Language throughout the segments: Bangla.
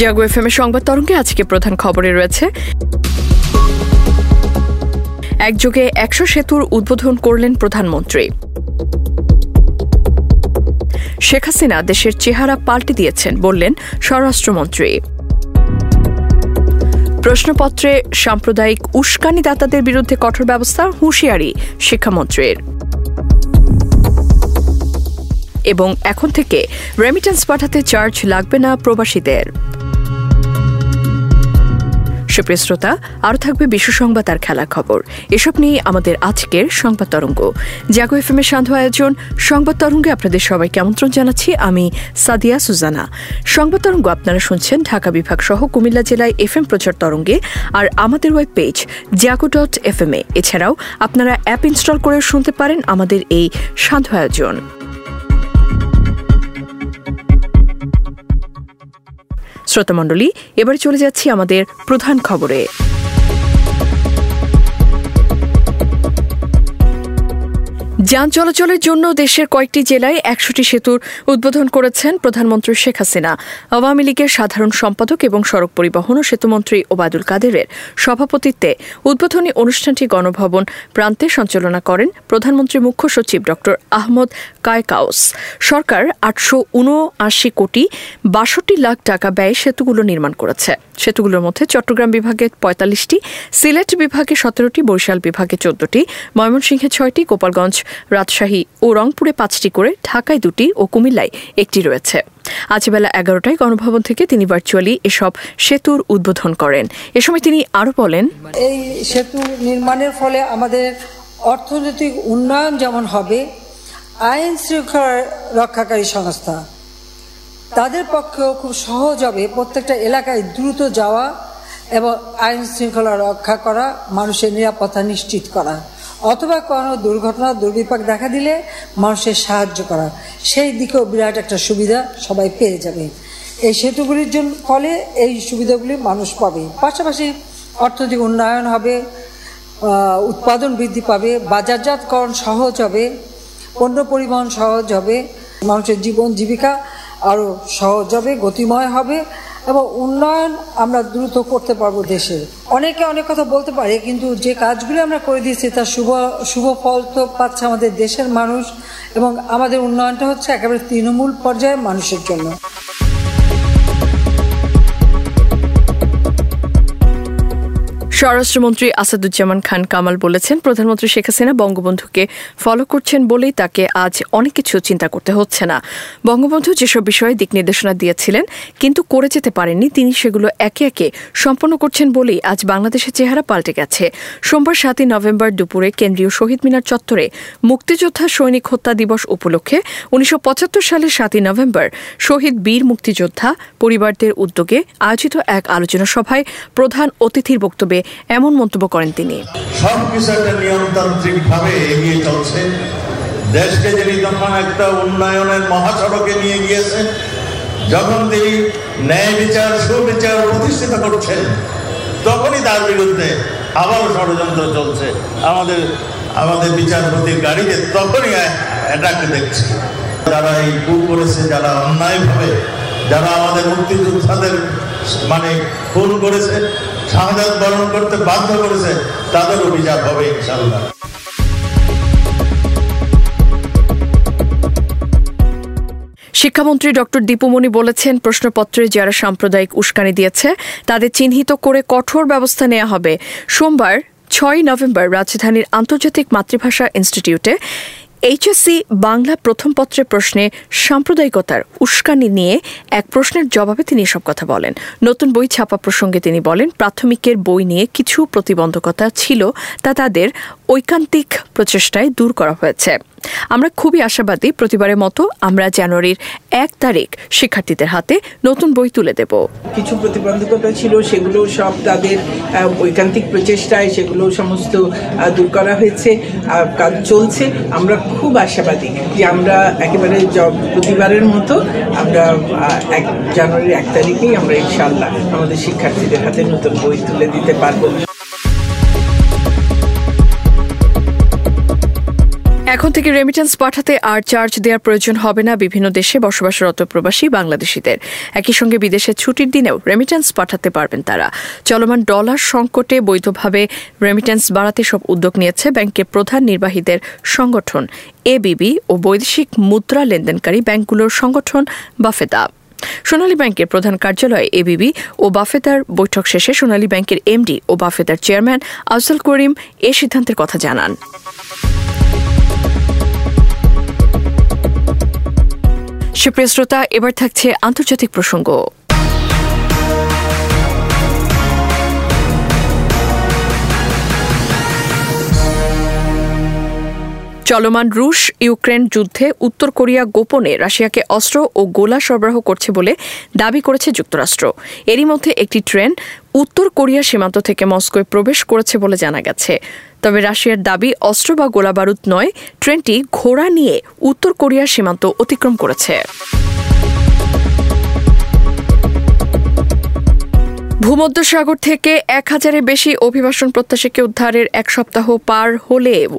জাগো এফ এম এর সংবাদ তরঙ্গে আজকে প্রধান খবরে রয়েছে। একযোগে একশো সেতুর উদ্বোধন করলেন প্রধানমন্ত্রী। শেখ হাসিনা দেশের চেহারা পাল্টে দিয়েছেন বললেন স্বরাষ্ট্রমন্ত্রী। প্রশ্নপত্রে সাম্প্রদায়িক উস্কানিদাতাদের বিরুদ্ধে কঠোর ব্যবস্থা হুঁশিয়ারি শিক্ষামন্ত্রীর। এবং এখন থেকে রেমিটেন্স পাঠাতে চার্জ লাগবে না প্রবাসীদের। সুপ্রিয় শ্রোতা, আরও থাকবে বিশ্ব সংবাদ আর খেলার খবর। এসব নিয়ে আমাদের আজকের সংবাদ তরঙ্গ। জাগো এফ এর সান্ধ্য আয়োজন, সংবাদ তরঙ্গে আপনাদের সবাইকে আমন্ত্রণ জানাচ্ছি আমি সাদিয়া সুজানা। সংবাদ তরঙ্গ আপনারা শুনছেন ঢাকা বিভাগ সহ কুমিল্লা জেলায় এফ এম প্রচার তরঙ্গে আর আমাদের web page Jago dot F M এ। এছাড়াও আপনারা অ্যাপ ইনস্টল করে শুনতে পারেন আমাদের এই সান্ধ্য আয়োজন। শ্রোতামণ্ডলী এবার চলে যাচ্ছি আমাদের প্রধান খবরে। যান চলাচলের জন্য দেশের কয়েকটি জেলায় একশোটি সেতুর উদ্বোধন করেছেন প্রধানমন্ত্রী শেখ হাসিনা। আওয়ামী লীগের সাধারণ সম্পাদক এবং সড়ক পরিবহন ও সেতুমন্ত্রী ওবায়দুল কাদেরের সভাপতিত্বে উদ্বোধনী অনুষ্ঠানটি গণভবন প্রান্তে সঞ্চালনা করেন প্রধানমন্ত্রী মুখ্য সচিব ড আহমদ কায়কাউস। সরকার আটশো উনআশি কোটি বাষট্টি লাখ টাকা ব্যয়ে সেতুগুলো নির্মাণ করেছে। সেতুগুলোর মধ্যে চট্টগ্রাম বিভাগে পঁয়তাল্লিশটি, সিলেট বিভাগে সতেরোটি, বরিশাল বিভাগে চোদ্দটি, ময়মনসিংহে ছয়টি, গোপালগঞ্জ রাজশাহী ও রংপুরে পাঁচটি করে, ঢাকায় দুটি ও কুমিল্লায় একটি রয়েছে। আজ বেলা এগারোটায় গণভবন থেকে তিনি ভার্চুয়ালি এসব সেতুর উদ্বোধন করেন। এ সময় তিনি আরও বলেন, এই সেতু নির্মাণের ফলে আমাদের অর্থনৈতিক উন্নয়ন যেমন হবে, আইন শৃঙ্খলা রক্ষাকারী সংস্থা তাদের পক্ষেও খুব সহজ হবে প্রত্যেকটা এলাকায় দ্রুত যাওয়া এবং আইন শৃঙ্খলা রক্ষা করা, মানুষের নিরাপত্তা নিশ্চিত করা। অথবা কোনো দুর্ঘটনা, দুর্বিপাক দেখা দিলে মানুষের সাহায্য করা। সেই দিকেও বিরাট একটা সুবিধা সবাই পেয়ে যাবে। এই সেতুগুলির জন্য ফলে এই সুবিধাগুলি মানুষ পাবে। পাশাপাশি অর্থনৈতিক উন্নয়ন হবে উৎপাদন বৃদ্ধি পাবে, বাজারজাতকরণ সহজ হবে, পণ্য পরিবহন সহজ হবে, মানুষের জীবন জীবিকা আরও সহজ হবে, গতিময় হবে এবং উন্নয়ন আমরা দ্রুত করতে পারব দেশে। অনেকে অনেক কথা বলতে পারে, কিন্তু যে কাজগুলি আমরা করে দিয়েছি, তার শুভ শুভ ফল তো পাচ্ছে আমাদের দেশের মানুষ এবং আমাদের উন্নয়নটা হচ্ছে একেবারে তৃণমূল পর্যায়ে মানুষের জন্য। স্বরাষ্ট্রমন্ত্রী আসাদুজ্জামান খান কামাল বলেছেন, প্রধানমন্ত্রী শেখ হাসিনা বঙ্গবন্ধুকে ফলো করছেন বলেই তাকে আজ অনেক কিছু চিন্তা করতে হচ্ছে না। বঙ্গবন্ধু যেসব বিষয়ে দিক নির্দেশনা দিয়েছিলেন, কিন্তু করে যেতে পারেননি, তিনি সেগুলো একে একে সম্পন্ন করছেন বলেই আজ বাংলাদেশের চেহারা পাল্টে গেছে। সোমবার সাতই নভেম্বর দুপুরে কেন্দ্রীয় শহীদ মিনার চত্বরে মুক্তিযোদ্ধা সৈনিক হত্যা দিবস উপলক্ষে উনিশশো পঁচাত্তর সালের সাতই নভেম্বর শহীদ বীর মুক্তিযোদ্ধা পরিবারদের উদ্যোগে আয়োজিত এক আলোচনা সভায় প্রধান অতিথির বক্তব্যে এমন মন্তব্য করেন তিনি। সবকিছু একটা এগিয়ে চলছে। দেশকে যিনি তখন একটা উন্নয়নের মহাসড়কে নিয়ে গিয়েছে যখন তিনি ন্যায় বিচার, সুবিচার প্রতিষ্ঠিত করছেন, তখনই তার বিরুদ্ধে আবারও ষড়যন্ত্র চলছে। আমাদের আমাদের বিচারপতির গাড়িতে তখনই এটাকে দেখছি। যারা এই কু করেছে, যারা অন্যায়ভাবে, যারা আমাদের মুক্তিযোদ্ধাদের মানে খুন করেছে শাহাদাত বরণ করতে বাধ্য করেছে, তাদের অভিযোগ হবে ইনশাল্লাহ শিক্ষামন্ত্রী ডক্টর দীপুমণি বলেছেন, প্রশ্নপত্রে যারা সাম্প্রদায়িক উস্কানি দিয়েছে, তাদের চিহ্নিত করে কঠোর ব্যবস্থা নেওয়া হবে। সোমবার ছয় নভেম্বর রাজধানীর আন্তর্জাতিক মাতৃভাষা ইনস্টিটিউটে এইচএসসি বাংলা প্রথম পত্রের প্রশ্নে সাম্প্রদায়িকতার উস্কানি নিয়ে এক প্রশ্নের জবাবে তিনি এসব কথা বলেন। নতুন বই ছাপা প্রসঙ্গে তিনি বলেন, প্রাথমিকের বই নিয়ে কিছু প্রতিবন্ধকতা ছিল, তা তাদের ঐকান্তিক প্রচেষ্টায় দূর করা হয়েছে। আমরা খুবই আশাবাদী প্রতিবারের মতো আমরা জানুয়ারির এক তারিখ শিক্ষার্থীদের হাতে নতুন বই তুলে দেব। কিছু প্রতিবন্ধকতা ছিল, সেগুলো সব তাদের ঐকান্তিক প্রচেষ্টায় সেগুলো সমস্ত দূর করা হয়েছে কাজ চলছে। আমরা খুব আশাবাদী যে আমরা একেবারে প্রতিবারের মতো আমরা এক জানুয়ারির এক তারিখেই আমরা ইনশাল্লাহ আমাদের শিক্ষার্থীদের হাতে নতুন বই তুলে দিতে পারব। এখন থেকে রেমিটেন্স পাঠাতে আর চার্জ দেওয়ার প্রয়োজন হবে না। বিভিন্ন দেশে বসবাসরত প্রবাসী বাংলাদেশিদের। একই সঙ্গে বিদেশে ছুটির দিনেও রেমিটেন্স পাঠাতে পারবেন তারা। চলমান ডলার সংকটে বৈধভাবে রেমিটেন্স বাড়াতে সব উদ্যোগ নিয়েছে ব্যাংকের প্রধান নির্বাহীদের সংগঠন এবিবি ও বৈদেশিক মুদ্রা লেনদেনকারী ব্যাংকগুলোর সংগঠন বাফেদা সোনালী ব্যাংকের প্রধান কার্যালয়ে এবিবি ও বাফেদার বৈঠক শেষে সোনালী ব্যাংকের এমডি ও বাফেদার চেয়ারম্যান আফজল করিম এ সিদ্ধান্তের কথা জানান। সুপ্রিয় শ্রোতা এবার থাকছে আন্তর্জাতিক প্রসঙ্গ। চলমান রুশ ইউক্রেন যুদ্ধে উত্তর কোরিয়া গোপনে রাশিয়াকে অস্ত্র ও গোলা সরবরাহ করছে বলে দাবি করেছে যুক্তরাষ্ট্র। এরই মধ্যে একটি ট্রেন উত্তর কোরিয়া সীমান্ত থেকে মস্কোয় প্রবেশ করেছে বলে জানা গেছে। তবে রাশিয়ার দাবি অস্ত্র বা গোলা বারুদ নয়, ট্রেনটি ঘোড়া নিয়ে উত্তর কোরিয়ার সীমান্ত অতিক্রম করেছে। ভূমধ্যসাগর থেকে এক হাজারের বেশি অভিবাসন প্রত্যাশীকে উদ্ধারের এক সপ্তাহ পার হলেও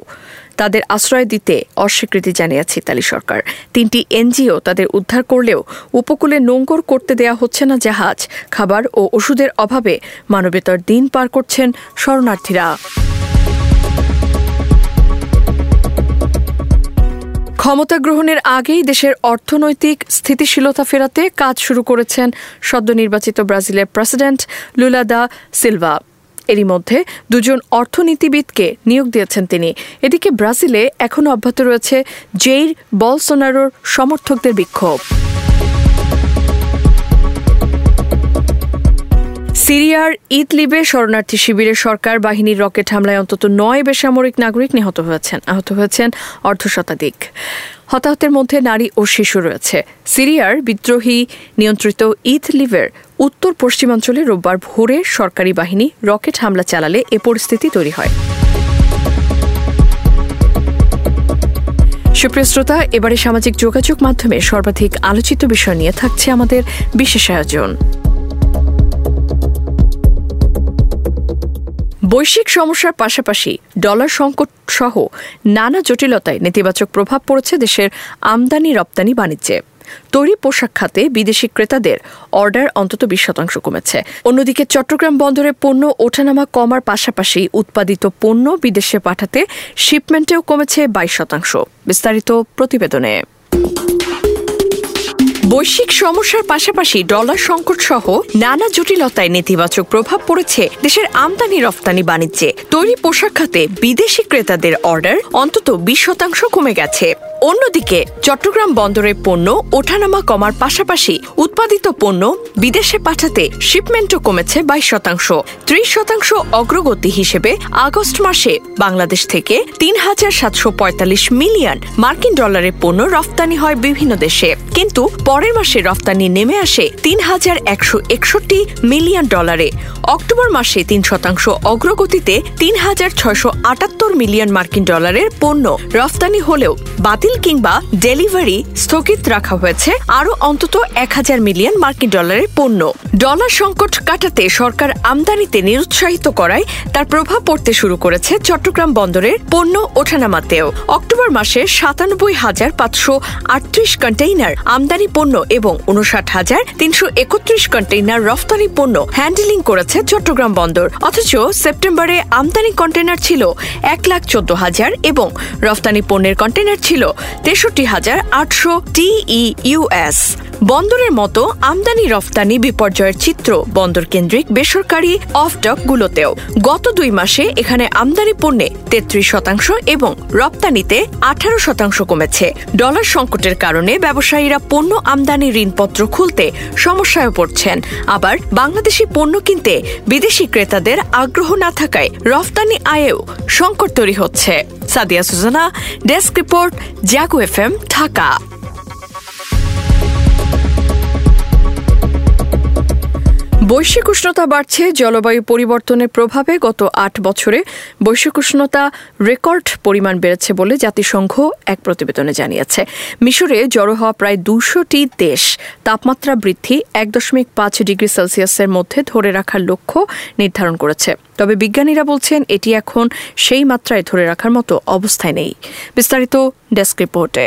তাদের আশ্রয় দিতে অস্বীকৃতি জানিয়েছে ইতালি সরকার। তিনটি এনজিও তাদের উদ্ধার করলেও উপকূলে নোঙ্গর করতে দেয়া হচ্ছে না জাহাজ, খাবার ও ওষুধের অভাবে মানবেতর দিন পার করছেন শরণার্থীরা। ক্ষমতা গ্রহণের আগেই দেশের অর্থনৈতিক স্থিতিশীলতা ফেরাতে কাজ শুরু করেছেন সদ্য নির্বাচিত ব্রাজিলের প্রেসিডেন্ট লুলাদা সিলভা। এরই মধ্যে দুজন অর্থনীতিবিদকে নিয়োগ দিয়েছেন তিনি। এদিকে ব্রাজিলে এখনও অব্যাহত রয়েছে জেইর বলসোনারোর সমর্থকদের বিক্ষোভ। সিরিয়ার ইদলিবে শরণার্থী শিবিরে সরকার বাহিনীর রকেট হামলায় অন্তত নয় বেসামরিক নাগরিক নিহত হয়েছেন, আহত হয়েছেন অর্ধশতাধিক। হতাহতের মধ্যে নারী ও শিশু রয়েছে। সিরিয়ার বিদ্রোহী নিয়ন্ত্রিত ইথ লিভের উত্তর পশ্চিমাঞ্চলে রোববার ভোরে সরকারি বাহিনী রকেট হামলা চালালে এ পরিস্থিতি তৈরি হয়। সুপ্রিয় শ্রোতা এবারে সামাজিক যোগাযোগ মাধ্যমে সর্বাধিক আলোচিত বিষয় নিয়ে থাকছে আমাদের বিশেষ আয়োজন। বৈশ্বিক সমস্যার পাশাপাশি ডলার সংকট সহ নানা জটিলতায় নেতিবাচক প্রভাব পড়েছে দেশের আমদানি রপ্তানি বাণিজ্যে। তৈরি পোশাক খাতে বিদেশি ক্রেতাদের অর্ডার অন্তত বিশ শতাংশ কমেছে। অন্যদিকে চট্টগ্রাম বন্দরে পণ্য ওঠানামা কমার পাশাপাশি উৎপাদিত পণ্য বিদেশে পাঠাতে শিপমেন্টেও কমেছে বাইশ শতাংশ। বিস্তারিত প্রতিবেদনে। বৈশ্বিক সমস্যার পাশাপাশি ডলার সংকট সহ নানা জটিলতায় নেতিবাচক প্রভাব পড়েছে দেশের আমদানি রফতানি বাণিজ্যে। তৈরি পোশাক খাতে বিদেশি ক্রেতাদের অর্ডার অন্তত বিশ শতাংশ কমে গেছে। অন্যদিকে, চট্টগ্রাম বন্দরের পণ্য ওঠানামা কমার পাশাপাশি উৎপাদিত পণ্য বিদেশে পাঠাতে শিপমেন্টও কমেছে বাইশ শতাংশ। ত্রিশ শতাংশ অগ্রগতি হিসেবে আগস্ট মাসে বাংলাদেশ থেকে তিন হাজার সাতশো পঁয়তাল্লিশ মিলিয়ন মার্কিন ডলারের পণ্য রফতানি হয় বিভিন্ন দেশে। কিন্তু পরের মাসে রফতানি নেমে আসে তিন হাজার একশো একষট্টি মিলিয়ন ডলারে। অক্টোবর মাসে তিন শতাংশ অগ্রগতিতে তিন হাজার ছয়শো আটাত্তর মিলিয়ন মার্কিন ডলারের পণ্য। রফতানি হলেও বাতিল কিংবা ডেলিভারি স্থগিত রাখা হয়েছে আরও অন্তত এক হাজার মিলিয়ন মার্কিন ডলারের পণ্য। ডলার সংকট কাটাতে সরকার আমদানিতে নিরুৎসাহিত করায় তার প্রভাব পড়তে শুরু করেছে চট্টগ্রাম বন্দরের পণ্য ওঠানামাতেও। অক্টোবর মাসে সাতানব্বই হাজার পাঁচশো আটত্রিশ কন্টেইনার আমদানি পণ্য এবং উনষাট হাজার তিনশো একত্রিশ কন্টেইনার রফতানি পণ্য হ্যান্ডেলিং করেছে চট্টগ্রাম বন্দর। অথচ সেপ্টেম্বরে আমদানি কন্টেইনার ছিল এক লাখ চোদ্দ হাজার এবং রফতানি পণ্যের কন্টেনার ছিল তেষট্টি হাজার আটশো টিইউএস বন্দরের মতো আমদানি রফতানি বিপর্যয়ের চিত্র বন্দর কেন্দ্রিক বেসরকারি অফডকগুলোতেও। গত দুই মাসে এখানে আমদানি পণ্যে তেত্রিশ শতাংশ এবং রপ্তানিতে আঠারো শতাংশ কমেছে। ডলার সংকটের কারণে ব্যবসায়ীরা পণ্য আমদানি ঋণপত্র খুলতে সমস্যায় পড়ছেন। আবার বাংলাদেশি পণ্য কিনতে বিদেশি ক্রেতাদের আগ্রহ না থাকায় রফতানি আয়েও সংকট তৈরি হচ্ছে। Sadia Sujana, desk report, Jago F Dhaka. বৈশ্বিক উষ্ণতা বাড়ছে, জলবায়ু পরিবর্তনের প্রভাবে গত আট বছরে বৈশ্বিক উষ্ণতা রেকর্ড পরিমাণ বেড়েছে বলে জাতিসংঘ এক প্রতিবেদনে জানিয়েছে। মিশরে জড়ো হওয়া প্রায় দুশোটি দেশ, তাপমাত্রা বৃদ্ধি এক দশমিক পাঁচ ডিগ্রি সেলসিয়াসের মধ্যে ধরে রাখার লক্ষ্য নির্ধারণ করেছে। তবে বিজ্ঞানীরা বলছেন, এটি এখন সেই মাত্রায় ধরে রাখার মতো অবস্থায় নেই। বিস্তারিত ডেস্ক রিপোর্টে।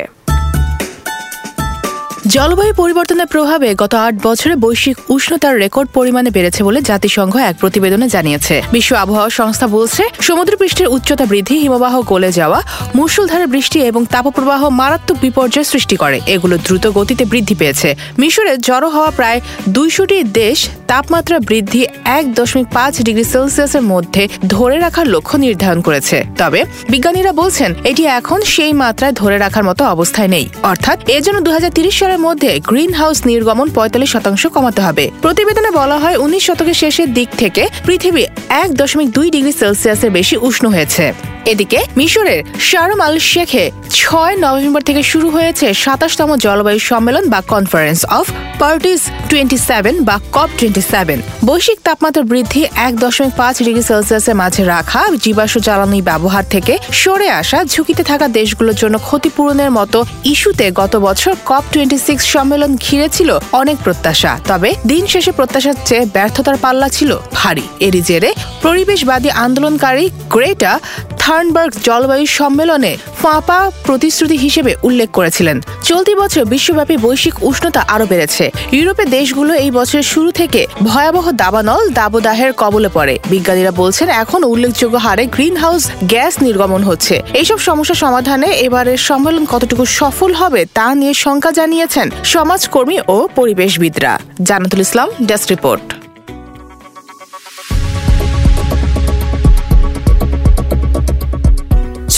জলবায়ু পরিবর্তনের প্রভাবে গত আট বছরে বৈশ্বিক উষ্ণতার রেকর্ড পরিমাণে বেড়েছে বলে জাতিসংঘ এক প্রতিবেদনে জানিয়েছে। বিশ্ব আবহাওয়া সংস্থা বলছে, সমুদ্রপৃষ্ঠের উচ্চতা বৃদ্ধি, হিমবাহ গলে যাওয়া, মুষলধারে বৃষ্টি এবং তাপপ্রবাহ মারাত্মক বিপর্যয় সৃষ্টি করে। এগুলো দ্রুত গতিতে বৃদ্ধি পেয়েছে। মিশরে জড়ো হওয়া প্রায় দুইশোটি দেশ তাপমাত্রা বৃদ্ধি এক দশমিক পাঁচ ডিগ্রি সেলসিয়াসের মধ্যে ধরে রাখার লক্ষ্য নির্ধারণ করেছে। তবে বিজ্ঞানীরা বলছেন, এটি এখন সেই মাত্রায় ধরে রাখার মতো অবস্থায় নেই। অর্থাৎ এজন্য দু সালের বছরের মধ্যে গ্রিন হাউস নির্গমন পঁয়তাল্লিশ শতাংশ কমাতে হবে। প্রতিবেদনে বলা হয়, উনিশ শতকের শেষের দিক থেকে পৃথিবী এক দশমিক দুই ডিগ্রি সেলসিয়াসের বেশি উষ্ণ হয়েছে। এদিকে মিশরের শারম আল শেখে ছয় নভেম্বর থেকে শুরু হয়েছে সাতাশতম জলবায়ু সম্মেলন বা conference of parties twenty seven বা কপ টোয়েন্টি সেভেন। বৈশ্বিক তাপমাত্রা বৃদ্ধি এক দশমিক পাঁচ ডিগ্রি সেলসিয়াসের মাঝে রাখা জীবাশ্ম জ্বালানি ব্যবহার থেকে সরে আসা ঝুঁকিতে থাকা দেশগুলোর জন্য ক্ষতিপূরণের মতো ইস্যুতে গত বছর কপ টোয়েন্টি সিক্স সম্মেলন ঘিরে ছিল অনেক প্রত্যাশা। তবে দিন শেষে প্রত্যাশার চেয়ে ব্যর্থতার পাল্লা ছিল ভারী। এরই জেরে পরিবেশবাদী আন্দোলনকারী গ্রেটা থার্নবার্গ জলবায়ু সম্মেলনে ফাঁপা প্রতিশ্রুতি হিসেবে উল্লেখ করেছিলেন। চলতি বছর বিশ্বব্যাপী বৈশ্বিক উষ্ণতা আরও বেড়েছে। ইউরোপের দেশগুলো এই বছরের শুরু থেকে ভয়াবহ দাবানল, দাবদাহের কবলে পড়ে। বিজ্ঞানীরা বলছেন, এখন উল্লেখযোগ্য হারে গ্রিন হাউস গ্যাস নির্গমন হচ্ছে। এইসব সমস্যা সমাধানে এবারের সম্মেলন কতটুকু সফল হবে তা নিয়ে শঙ্কা জানিয়েছেন সমাজকর্মী ও পরিবেশবিদরা। জানাতুল ইসলাম, ডেস্ক রিপোর্ট।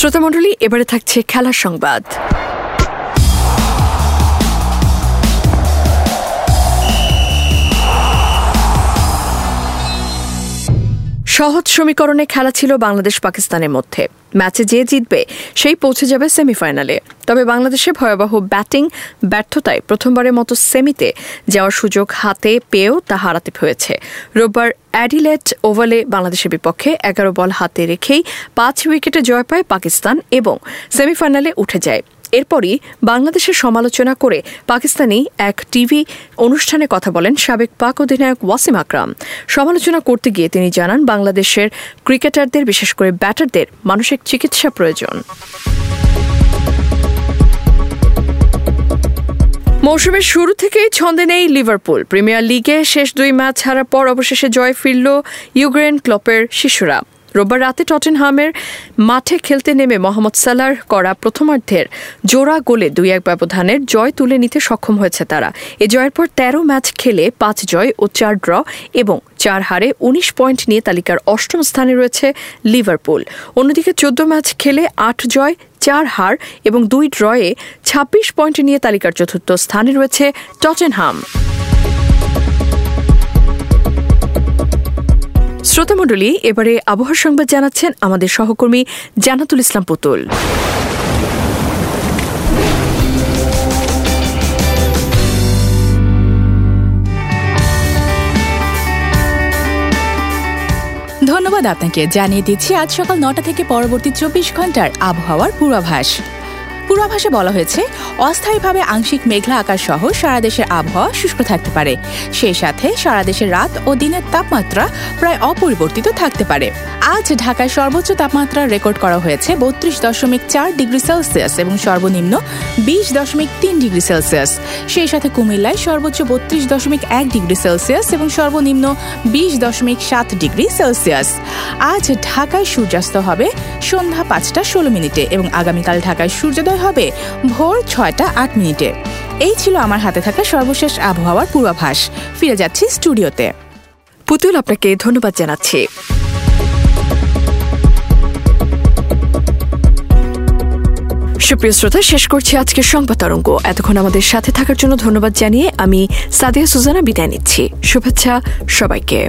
শ্রোতামণ্ডলী এবারে থাকছে খেলার সংবাদ। সহজ সমীকরণে খেলা ছিল বাংলাদেশ পাকিস্তানের মধ্যে। ম্যাচে যে জিতবে, সেই পৌঁছে যাবে সেমিফাইনালে। তবে বাংলাদেশে ভয়াবহ ব্যাটিং ব্যর্থতায় প্রথমবারের মতো সেমিতে যাওয়ার সুযোগ হাতে পেয়েও তা হারাতে হয়েছে। রোববার অ্যাডিলেট ওভালে বাংলাদেশের বিপক্ষে এগারো বল হাতে রেখেই পাঁচ উইকেটে জয় পায় পাকিস্তান এবং সেমিফাইনালে উঠে যায়। এরপরই বাংলাদেশের সমালোচনা করে পাকিস্তানি এক টিভি অনুষ্ঠানে কথা বলেন সাবেক পাক অধিনায়ক ওয়াসিম আকরাম। সমালোচনা করতে গিয়ে তিনি জানান, বাংলাদেশের ক্রিকেটারদের, বিশেষ করে ব্যাটারদের, মানসিক চিকিৎসা প্রয়োজন। মৌসুমের শুরু থেকেই ছন্দে নেই লিভারপুল। প্রিমিয়ার লিগে শেষ দুই ম্যাচ হারার পর অবশেষে জয় ফিরল ইউক্রেন ক্লপের শিশুরা। রোববার রাতে টটেনহামের মাঠে খেলতে নেমে মোহাম্মদ সালার করা প্রথমার্ধের জোড়া গোলে দুই এক ব্যবধানের জয় তুলে নিতে সক্ষম হয়েছে তারা। এ জয়ের পর তেরো ম্যাচ খেলে পাঁচ জয় ও চার ড্র এবং চার হারে উনিশ পয়েন্ট নিয়ে তালিকার অষ্টম স্থানে রয়েছে লিভারপুল। অন্যদিকে চোদ্দ ম্যাচ খেলে আট জয়, চার হার এবং দুই ড্রয়ে ছাব্বিশ পয়েন্ট নিয়ে তালিকার চতুর্থ স্থানে রয়েছে টটেনহাম। শ্রোতামণ্ডলী, এবারে আবহাওয়ার সংবাদ জানাচ্ছেন আমাদের সহকর্মী জানাতুল ইসলাম পুতুল। ধন্যবাদ আপনাকে। জানিয়ে দিচ্ছি, আজ সকাল নটা থেকে পরবর্তী চব্বিশ ঘণ্টার আবহাওয়ার পূর্বাভাস। পূর্বাভাসে বলা হয়েছে, অস্থায়ীভাবে আংশিক মেঘলা আকাশ সহ সারা দেশের আবহাওয়া শুষ্ক থাকতে পারে। সেই সাথে সারা দেশের রাত ও দিনের তাপমাত্রা প্রায় অপরিবর্তিত থাকতে পারে। আজ ঢাকায় সর্বোচ্চ তাপমাত্রা রেকর্ড করা হয়েছে বত্রিশ দশমিক চার ডিগ্রি সেলসিয়াস এবং সর্বনিম্ন বিশ দশমিক তিন ডিগ্রি সেলসিয়াস। সেই সাথে কুমিল্লায় সর্বোচ্চ বত্রিশ দশমিক এক ডিগ্রি সেলসিয়াস এবং সর্বনিম্ন বিশ দশমিক সাত ডিগ্রি সেলসিয়াস। আজ ঢাকায় সূর্যাস্ত হবে সন্ধ্যা পাঁচটা ষোলো মিনিটে এবং আগামীকাল ঢাকায় সূর্যোদয় হবে ভোর ছয়টা আট মিনিটে। এই ছিল আমার হাতে থাকা সর্বশেষ আবহাওয়ার পূর্বাভাস। ফিরে যাচ্ছি স্টুডিওতে। পুতুল, আপনাকে ধন্যবাদ জানাচ্ছি। সুপ্রিয় শ্রোতা, শেষ করছি আজকের সংবাদ তরঙ্গ। এতক্ষণ আমাদের সাথে থাকার জন্য ধন্যবাদ জানিয়ে আমি সাদিয়া সুজানা বিদায় নিচ্ছি। শুভেচ্ছা সবাইকে।